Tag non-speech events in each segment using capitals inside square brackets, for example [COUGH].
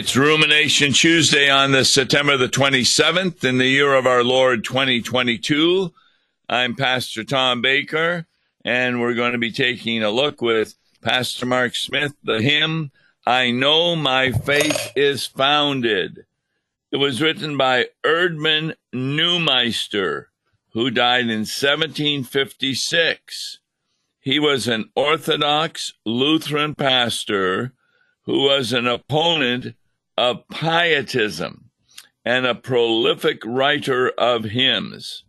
It's Rumination Tuesday on the September the 27th in the year of our Lord 2022. I'm Pastor Tom Baker, and we're going to be taking a look with Pastor Mark Smith, the hymn, I Know My Faith is Founded. It was written by Erdmann Neumeister, who died in 1756. He was an Orthodox Lutheran pastor who was an opponent of pietism and a prolific writer of hymns.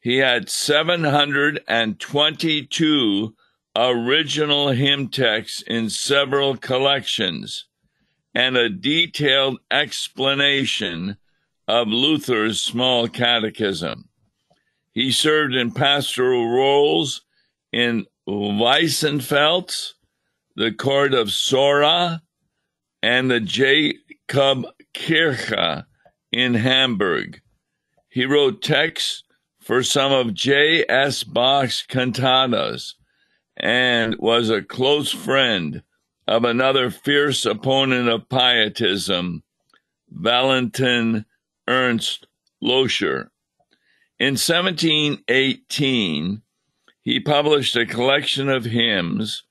He had 722 original hymn texts in several collections and a detailed explanation of Luther's small catechism. He served in pastoral roles in Weissenfels, the court of Sorau, and the Jacob Kirche in Hamburg. He wrote texts for some of J.S. Bach's cantatas and was a close friend of another fierce opponent of pietism, Valentin Ernst Loscher. In 1718, he published a collection of hymns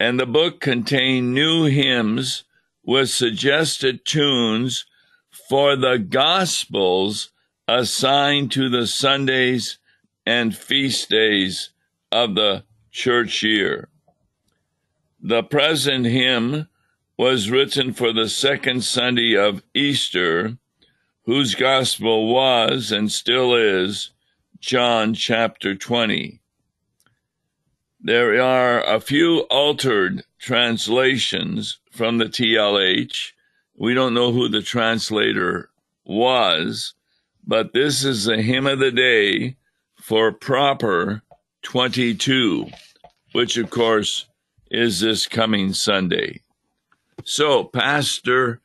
and the book contained new hymns with suggested tunes for the Gospels assigned to the Sundays and feast days of the church year. The present hymn was written for the second Sunday of Easter, whose Gospel was and still is John chapter 20. There are a few altered translations from the TLH. We don't know who the translator was, but this is the hymn of the day for proper 22, which of course is this coming Sunday. So, Pastor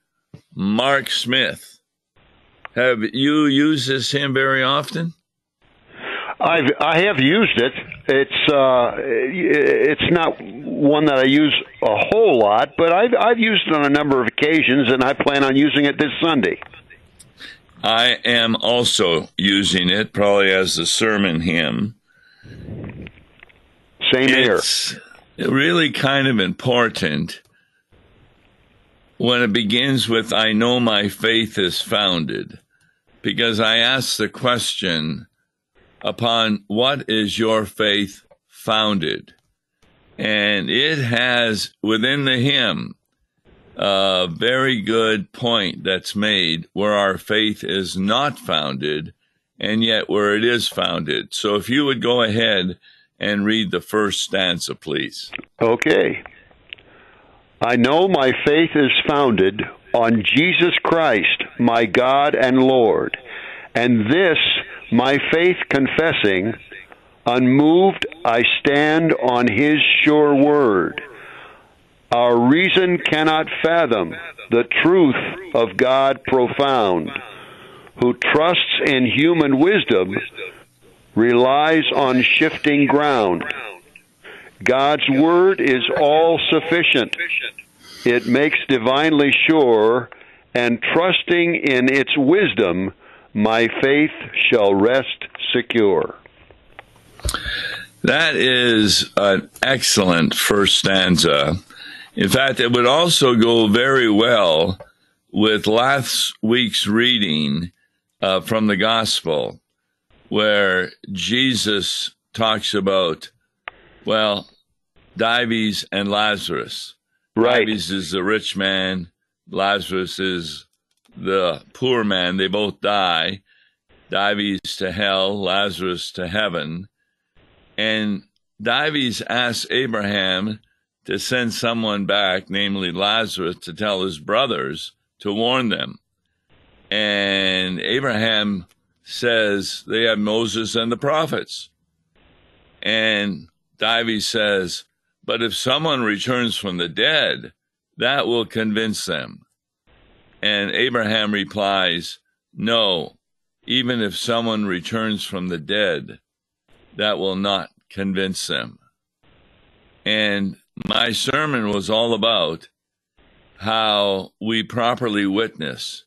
Mark Smith, have you used this hymn very often? I've I have used it. It's uh, it's not one that I use a whole lot, but I've I've used it on a number of occasions, and I plan on using it this Sunday. I am also using it, probably as the sermon hymn. Same it's here. Really, kind of important when it begins with "I know my faith is founded," because I ask the question upon what is your faith founded. And it has within the hymn a very good point that's made where our faith is not founded and yet where it is founded. So if you would go ahead and read the first stanza, please. Okay. I know my faith is founded on Jesus Christ, my God and Lord, and this my faith confessing, unmoved I stand on his sure word. Our reason cannot fathom the truth of God profound, who trusts in human wisdom, relies on shifting ground. God's word is all sufficient. It makes divinely sure, and trusting in its wisdom, my faith shall rest secure. That is an excellent first stanza. In fact, it would also go very well with last week's reading uh, from the gospel, where Jesus talks about, well, Dives and Lazarus. Right. Dives is the rich man, Lazarus is the poor man, they both die. Dives to hell, Lazarus to heaven. And Dives asks Abraham to send someone back, namely Lazarus, to tell his brothers to warn them. And Abraham says they have Moses and the prophets. And Dives says, but if someone returns from the dead, that will convince them. And Abraham replies, No, even if someone returns from the dead, that will not convince them. And my sermon was all about how we properly witness.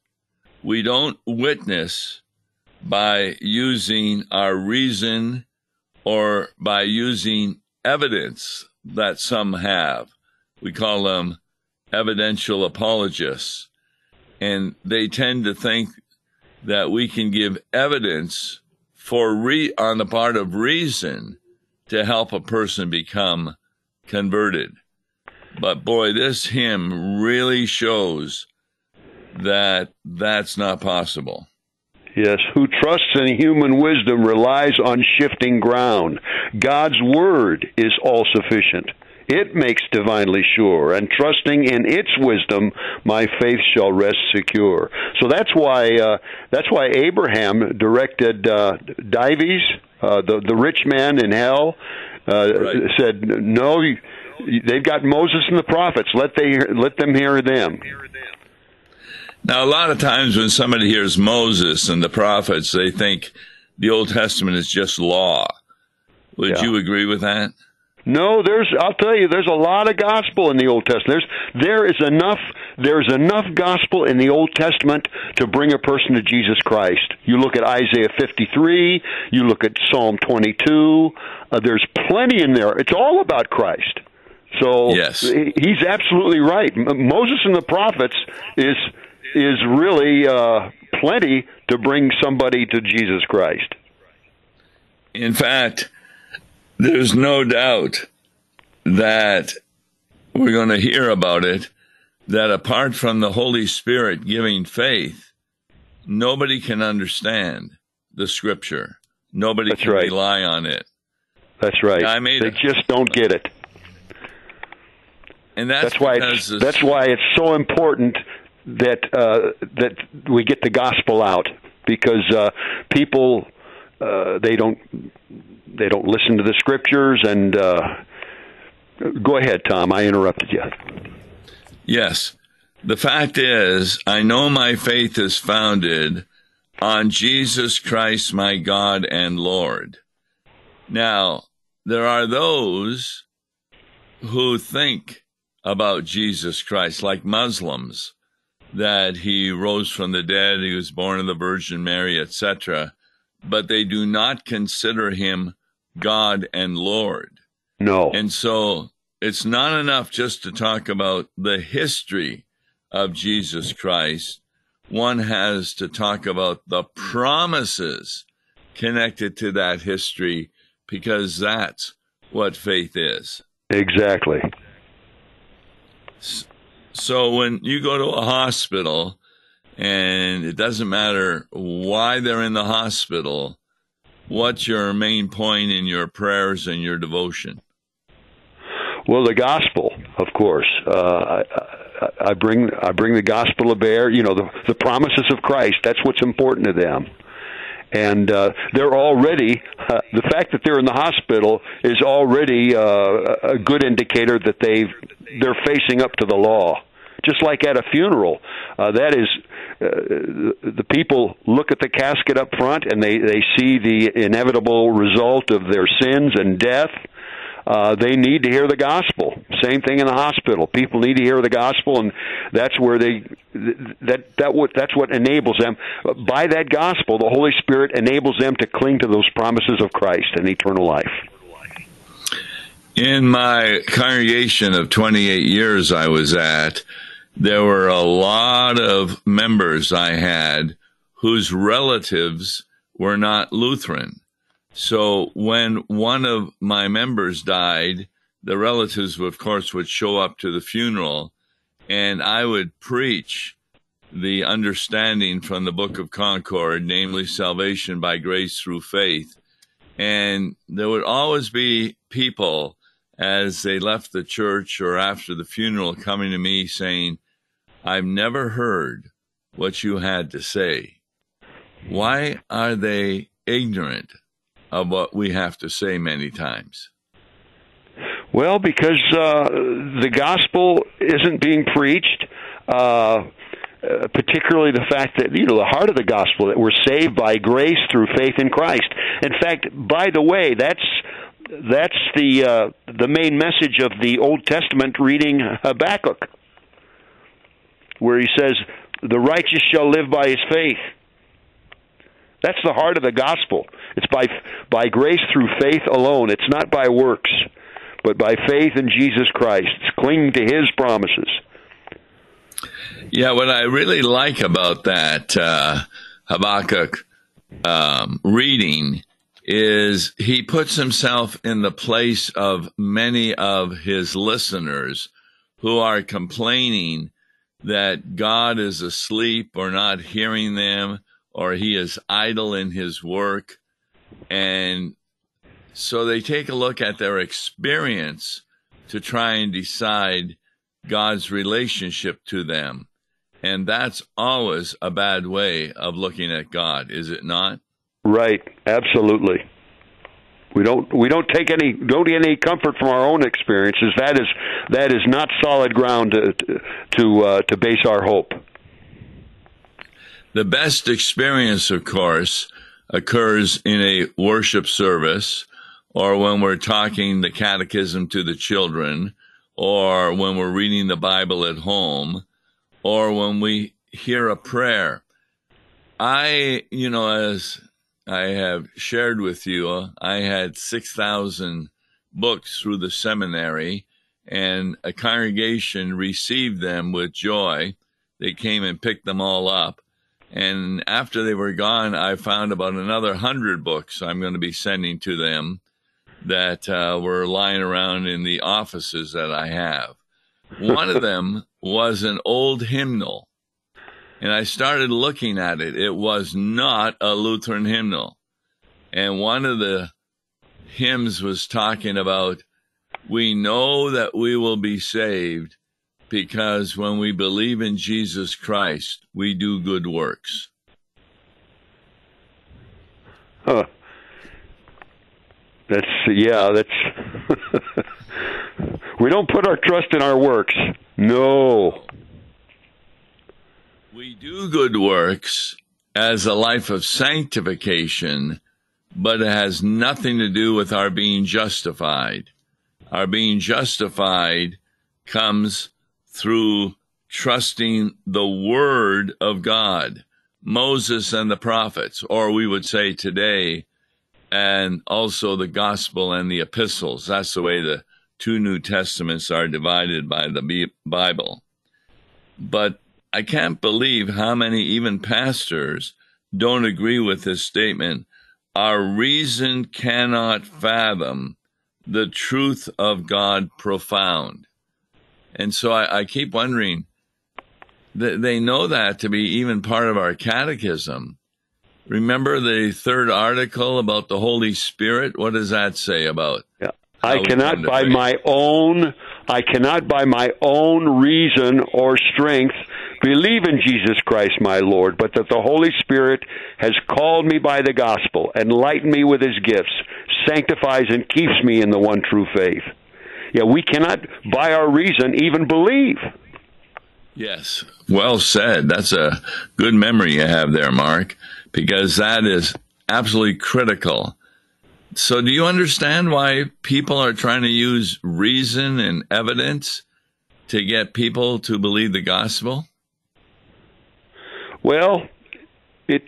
We don't witness by using our reason or by using evidence that some have. We call them evidential apologists. And they tend to think that we can give evidence for re- on the part of reason to help a person become converted. But boy, this hymn really shows that that's not possible. Yes, who trusts in human wisdom relies on shifting ground. God's word is all sufficient. It makes divinely sure, and trusting in its wisdom, my faith shall rest secure. So that's why uh, that's why Abraham directed uh, Dives, uh, the the rich man in hell, uh, right. said, "No, they've got Moses and the prophets. Let they let them hear them." Now, a lot of times when somebody hears Moses and the prophets, they think the Old Testament is just law. Would yeah. you agree with that? No, there's. I'll tell you, there's a lot of gospel in the Old Testament. There's there is enough. There's enough gospel in the Old Testament to bring a person to Jesus Christ. You look at Isaiah 53. You look at Psalm 22. Uh, there's plenty in there. It's all about Christ. So yes. he's absolutely right. Moses and the prophets is is really uh, plenty to bring somebody to Jesus Christ. In fact, there's no doubt that we're going to hear about it that apart from the Holy Spirit giving faith, nobody can understand the scripture. Nobody That's can right. rely on it. That's right. I made they a, just don't get it. And that's, that's why it's, that's why it's so important that uh, that we get the gospel out because uh, people uh, they don't they don't listen to the scriptures and uh, go ahead tom. I interrupted you. Yes. The fact is i know my faith is founded on jesus christ my god and lord. Now there are those who think about jesus christ like muslims that he rose from the dead, he was born of the Virgin Mary, etc., but they do not consider him God and Lord. No. And so it's not enough just to talk about the history of Jesus Christ. One has to talk about the promises connected to that history because that's what faith is. Exactly. So when you go to a hospital, and it doesn't matter why they're in the hospital, what's your main point in your prayers and your devotion? Well, the gospel, of course. Uh, I, I bring I bring the gospel to bear. You know, the, the promises of Christ. That's what's important to them. And uh, they're already uh, the fact that they're in the hospital is already uh, a good indicator that they they're facing up to the law. Just like at a funeral, uh, that is the people look at the casket up front and they they see the inevitable result of their sins and death. Uh, they need to hear the gospel. Same thing in the hospital. People need to hear the gospel, and that's where they that that what that's what enables them. By that gospel, the Holy Spirit enables them to cling to those promises of Christ and eternal life. In my congregation of 28 years, I was at there were a lot of members I had whose relatives were not Lutheran. So when one of my members died, the relatives, of course, would show up to the funeral and I would preach the understanding from the Book of Concord, namely salvation by grace through faith. And there would always be people as they left the church or after the funeral coming to me saying, I've never heard what you had to say. Why are they ignorant of what we have to say many times? Well, because uh, the gospel isn't being preached. Uh, uh, particularly the fact that you know the heart of the gospel that we're saved by grace through faith in Christ. In fact, by the way, that's that's the uh, the main message of the Old Testament reading Habakkuk. Where he says, "The righteous shall live by his faith." That's the heart of the gospel. It's by by grace through faith alone. It's not by works, but by faith in Jesus Christ. It's clinging to His promises. Yeah, what I really like about that uh, Habakkuk um, reading is he puts himself in the place of many of his listeners who are complaining that God is asleep or not hearing them or he is idle in his work. And so they take a look at their experience to try and decide God's relationship to them. And that's always a bad way of looking at God, is it not? Right, absolutely. We don't we don't take any don't get any comfort from our own experiences. That is that is not solid ground to to uh, to base our hope. The best experience, of course, occurs in a worship service or when we're talking the catechism to the children or when we're reading the Bible at home or when we hear a prayer. I, you know, as I have shared with you, I had 6,000 books through the seminary and a congregation received them with joy. They came and picked them all up. And after they were gone, I found about another hundred books I'm going to be sending to them that uh, were lying around in the offices that I have. One of [LAUGHS] them was an old hymnal. And I started looking at it. It was not a Lutheran hymnal. And one of the hymns was talking about, we know that we will be saved because when we believe in Jesus Christ, we do good works. Huh. That's yeah, that's [LAUGHS] we don't put our trust in our works. No. We do good works as a life of sanctification, but it has nothing to do with our being justified. Our being justified comes through trusting the word of God, Moses and the prophets, or we would say today, and also the gospel and the epistles. That's the way the two New Testaments are divided by the Bible. But I can't believe how many, even pastors, don't agree with this statement. Our reason cannot fathom the truth of God profound. And so I, I keep wondering, they, they know that to be even part of our catechism. Remember the third article about the Holy Spirit? What does that say about? Yeah. I cannot by faith? my own I cannot by my own reason or strength believe in Jesus Christ my Lord, but that the Holy Spirit has called me by the gospel, enlightened me with his gifts, sanctifies and keeps me in the one true faith. Yeah, we cannot, by our reason, even believe. Yes, well said. That's a good memory you have there, Mark, because that is absolutely critical. So, do you understand why people are trying to use reason and evidence to get people to believe the gospel? Well, it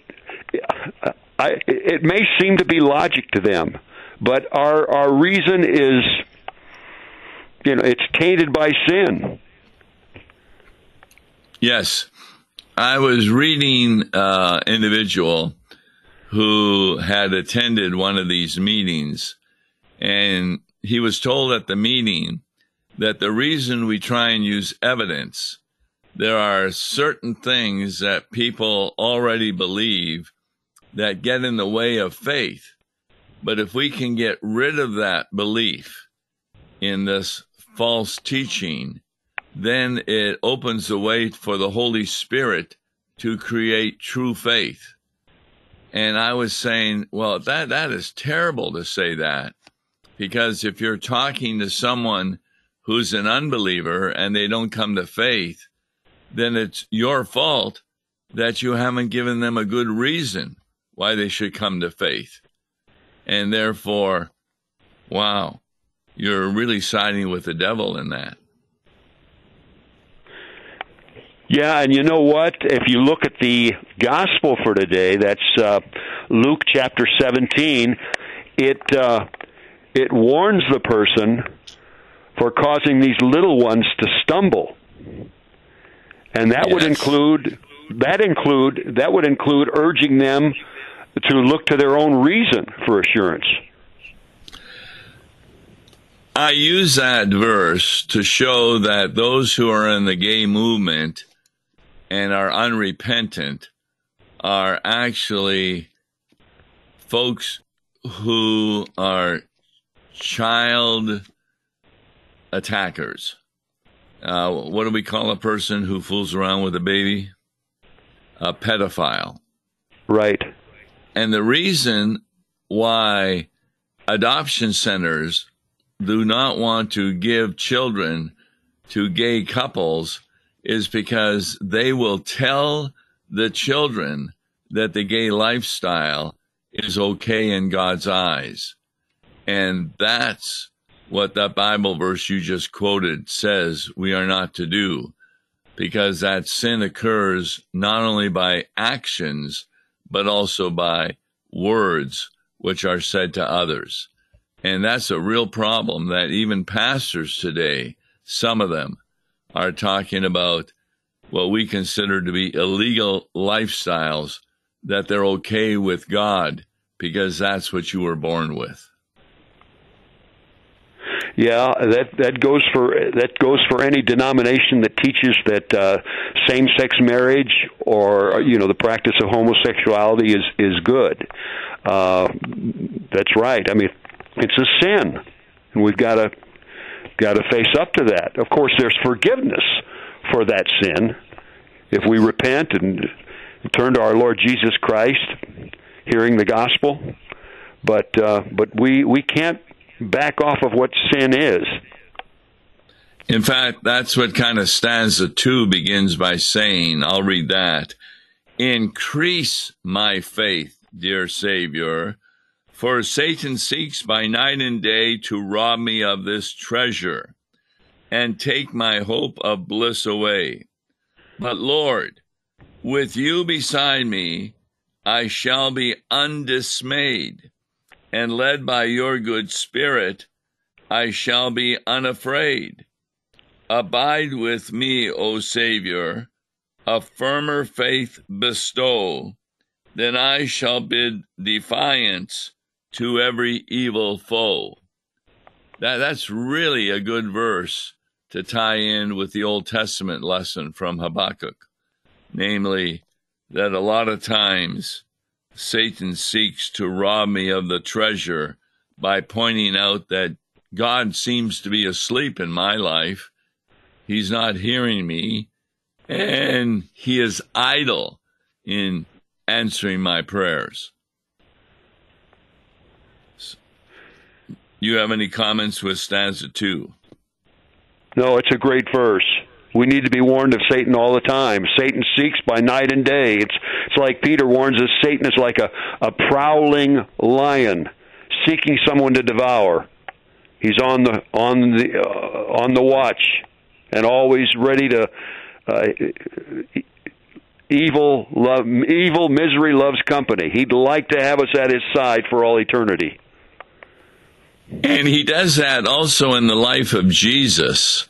I, it may seem to be logic to them, but our our reason is you know, it's tainted by sin. Yes. I was reading uh individual who had attended one of these meetings and he was told at the meeting that the reason we try and use evidence there are certain things that people already believe that get in the way of faith but if we can get rid of that belief in this false teaching, then it opens the way for the Holy Spirit to create true faith. And I was saying, well, that, that is terrible to say that because if you're talking to someone who's an unbeliever and they don't come to faith, then it's your fault that you haven't given them a good reason why they should come to faith. And therefore, wow, you're really siding with the devil in that. Yeah, and you know what? If you look at the gospel for today, that's uh, Luke chapter 17. It uh, it warns the person for causing these little ones to stumble, and that yes. would include that include that would include urging them to look to their own reason for assurance. I use that verse to show that those who are in the gay movement and are unrepentant are actually folks who are child attackers. Uh, what do we call a person who fools around with a baby? A pedophile. Right. And the reason why adoption centers do not want to give children to gay couples is because they will tell the children that the gay lifestyle is okay in God's eyes. And that's what that Bible verse you just quoted says we are not to do, because that sin occurs not only by actions, but also by words which are said to others. And that's a real problem that even pastors today, some of them, are talking about what we consider to be illegal lifestyles that they're okay with God because that's what you were born with. Yeah, that that goes for that goes for any denomination that teaches that uh, same-sex marriage or you know the practice of homosexuality is is good. Uh, that's right. I mean, it's a sin, and we've got to got to face up to that. Of course, there's forgiveness for that sin if we repent and turn to our Lord Jesus Christ, hearing the gospel. But uh, but we we can't back off of what sin is. In fact, that's what kind of stanza two begins by saying. I'll read that. Increase my faith, dear Savior, for Satan seeks by night and day to rob me of this treasure and take my hope of bliss away. But Lord, with you beside me, I shall be undismayed and led by your good spirit, I shall be unafraid. Abide with me, O Saviour, a firmer faith bestow, then I shall bid defiance to every evil foe. That, that's really a good verse to tie in with the Old Testament lesson from Habakkuk, namely, that a lot of times Satan seeks to rob me of the treasure by pointing out that God seems to be asleep in my life. He's not hearing me, and he is idle in answering my prayers. You have any comments with stanza two? No, it's a great verse. We need to be warned of Satan all the time. Satan seeks by night and day. It's it's like Peter warns us Satan is like a, a prowling lion seeking someone to devour. He's on the on the uh, on the watch and always ready to uh, evil love evil misery loves company. He'd like to have us at his side for all eternity. And he does that also in the life of Jesus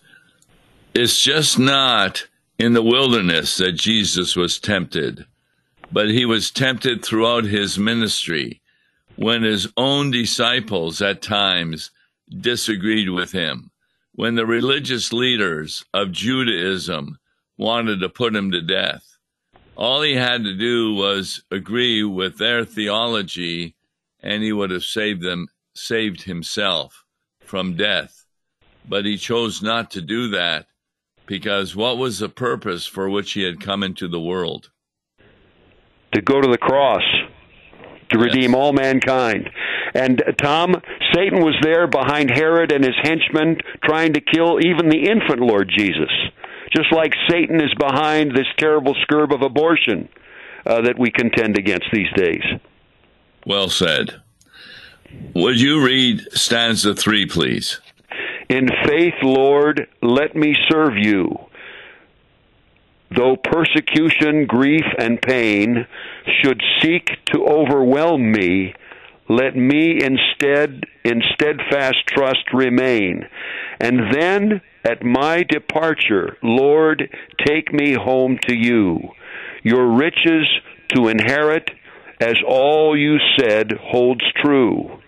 it's just not in the wilderness that Jesus was tempted, but he was tempted throughout his ministry when his own disciples at times disagreed with him, when the religious leaders of Judaism wanted to put him to death. All he had to do was agree with their theology and he would have saved them saved himself from death. But he chose not to do that because what was the purpose for which he had come into the world? To go to the cross, to yes. redeem all mankind. And uh, Tom, Satan was there behind Herod and his henchmen trying to kill even the infant Lord Jesus. Just like Satan is behind this terrible scourge of abortion uh, that we contend against these days. Well said. Would you read stanza three, please? In faith, Lord, let me serve you. though persecution, grief, and pain should seek to overwhelm me, let me instead in steadfast trust remain. And then at my departure, Lord, take me home to you, your riches to inherit, as all you said holds true.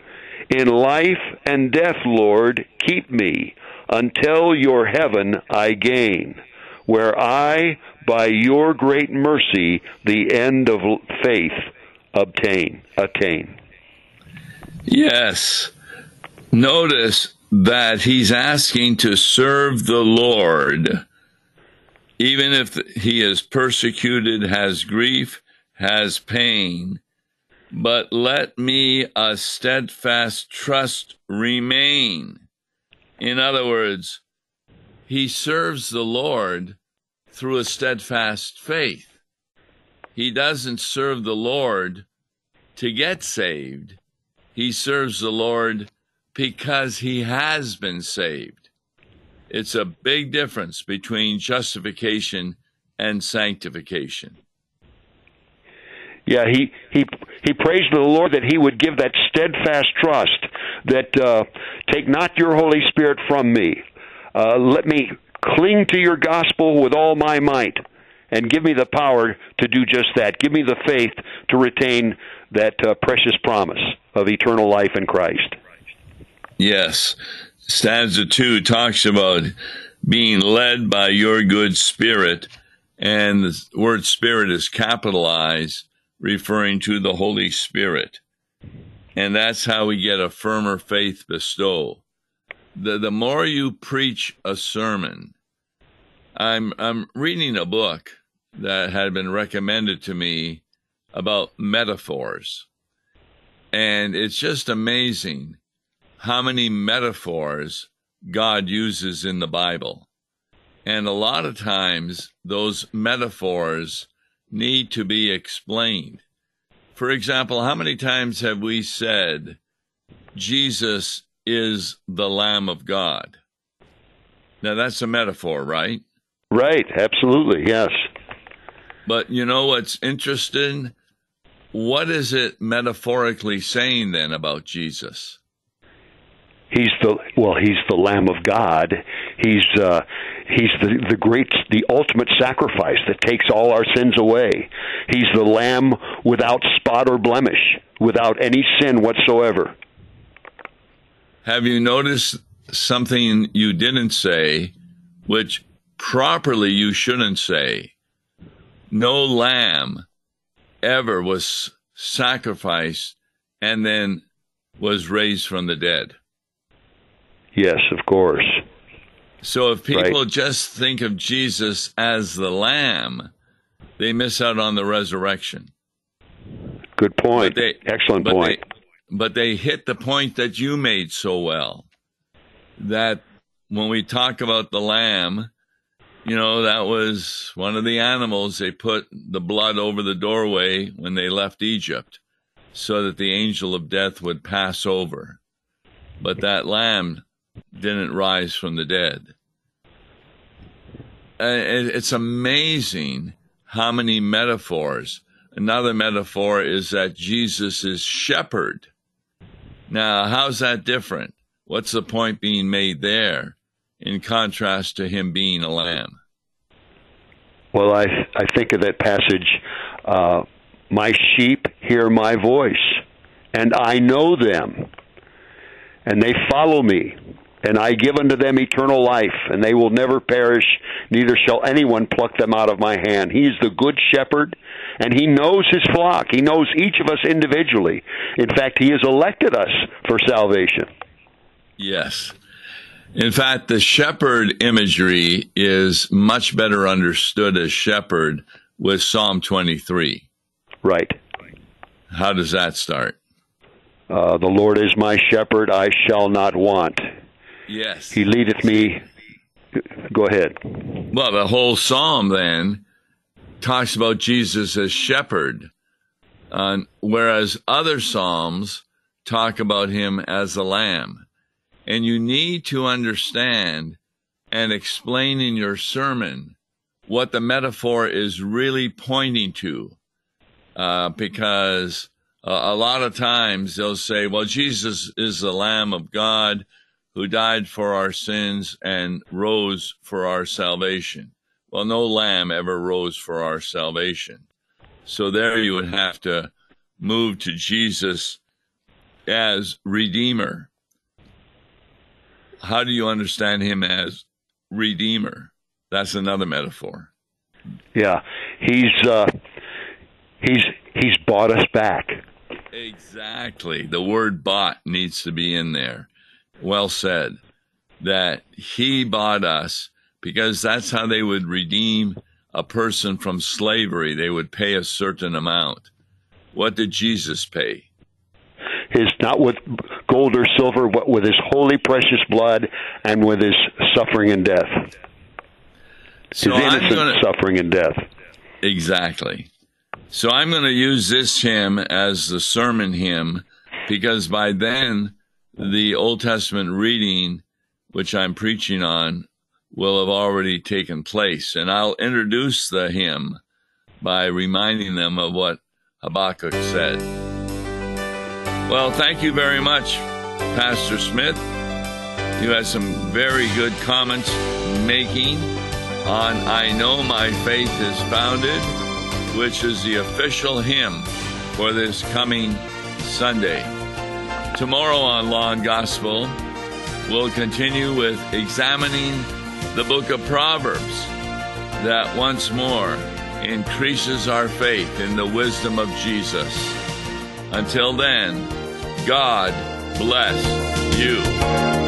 In life and death, Lord, keep me until your heaven I gain, where I, by your great mercy, the end of faith obtain, attain. Yes. Notice that he's asking to serve the Lord, even if he is persecuted, has grief, has pain. But let me a steadfast trust remain. In other words, he serves the Lord through a steadfast faith. He doesn't serve the Lord to get saved. He serves the Lord because he has been saved. It's a big difference between justification and sanctification. Yeah, he he he prays to the Lord that he would give that steadfast trust that uh, take not your Holy Spirit from me. Uh, let me cling to your gospel with all my might, and give me the power to do just that. Give me the faith to retain that uh, precious promise of eternal life in Christ. Yes, stanza two talks about being led by your good spirit, and the word spirit is capitalized referring to the Holy Spirit. And that's how we get a firmer faith bestow. The, the more you preach a sermon, I'm, I'm reading a book that had been recommended to me about metaphors. And it's just amazing how many metaphors God uses in the Bible. And a lot of times, those metaphors need to be explained. For example, how many times have we said, Jesus is the Lamb of God? Now, that's a metaphor, right? Right, absolutely, yes. But you know what's interesting? What is it metaphorically saying then about Jesus? He's the well. He's the Lamb of God. He's uh, he's the the great, the ultimate sacrifice that takes all our sins away. He's the Lamb without spot or blemish, without any sin whatsoever. Have you noticed something you didn't say, which properly you shouldn't say? No lamb ever was sacrificed and then was raised from the dead. Yes, of course. So if people right. just think of Jesus as the lamb, they miss out on the resurrection. Good point. They, Excellent but point. They, but they hit the point that you made so well that when we talk about the lamb, you know, that was one of the animals they put the blood over the doorway when they left Egypt so that the angel of death would pass over. But that lamb didn't rise from the dead. It's amazing how many metaphors. Another metaphor is that Jesus is shepherd. Now, how's that different? What's the point being made there in contrast to him being a lamb? Well, I I think of that passage. Uh, my sheep hear my voice, and I know them, and they follow me and I give unto them eternal life, and they will never perish, neither shall anyone pluck them out of my hand. He is the good shepherd, and he knows his flock. He knows each of us individually. In fact, he has elected us for salvation. Yes. In fact, the shepherd imagery is much better understood as shepherd with Psalm 23. Right. How does that start? Uh, the Lord is my shepherd, I shall not want. Yes. He leadeth me. Go ahead. Well, the whole psalm then talks about Jesus as shepherd, uh, whereas other psalms talk about him as a lamb. And you need to understand and explain in your sermon what the metaphor is really pointing to. Uh, because uh, a lot of times they'll say, well, Jesus is the Lamb of God who died for our sins and rose for our salvation. Well, no lamb ever rose for our salvation. So there you would have to move to Jesus as Redeemer. How do you understand him as Redeemer? That's another metaphor. Yeah, he's uh, he's he's bought us back. Exactly. The word bought needs to be in there. Well said. That he bought us because that's how they would redeem a person from slavery. They would pay a certain amount. What did Jesus pay? His not with gold or silver, but with his holy precious blood and with his suffering and death. So his innocent gonna, suffering and death. Exactly. So I'm going to use this hymn as the sermon hymn because by then the Old Testament reading, which I'm preaching on, will have already taken place. And I'll introduce the hymn by reminding them of what Habakkuk said. Well, thank you very much, Pastor Smith. You had some very good comments making on I Know My Faith is Founded, which is the official hymn for this coming Sunday. Tomorrow on Law and Gospel, we'll continue with examining the book of Proverbs that once more increases our faith in the wisdom of Jesus. Until then, God bless you.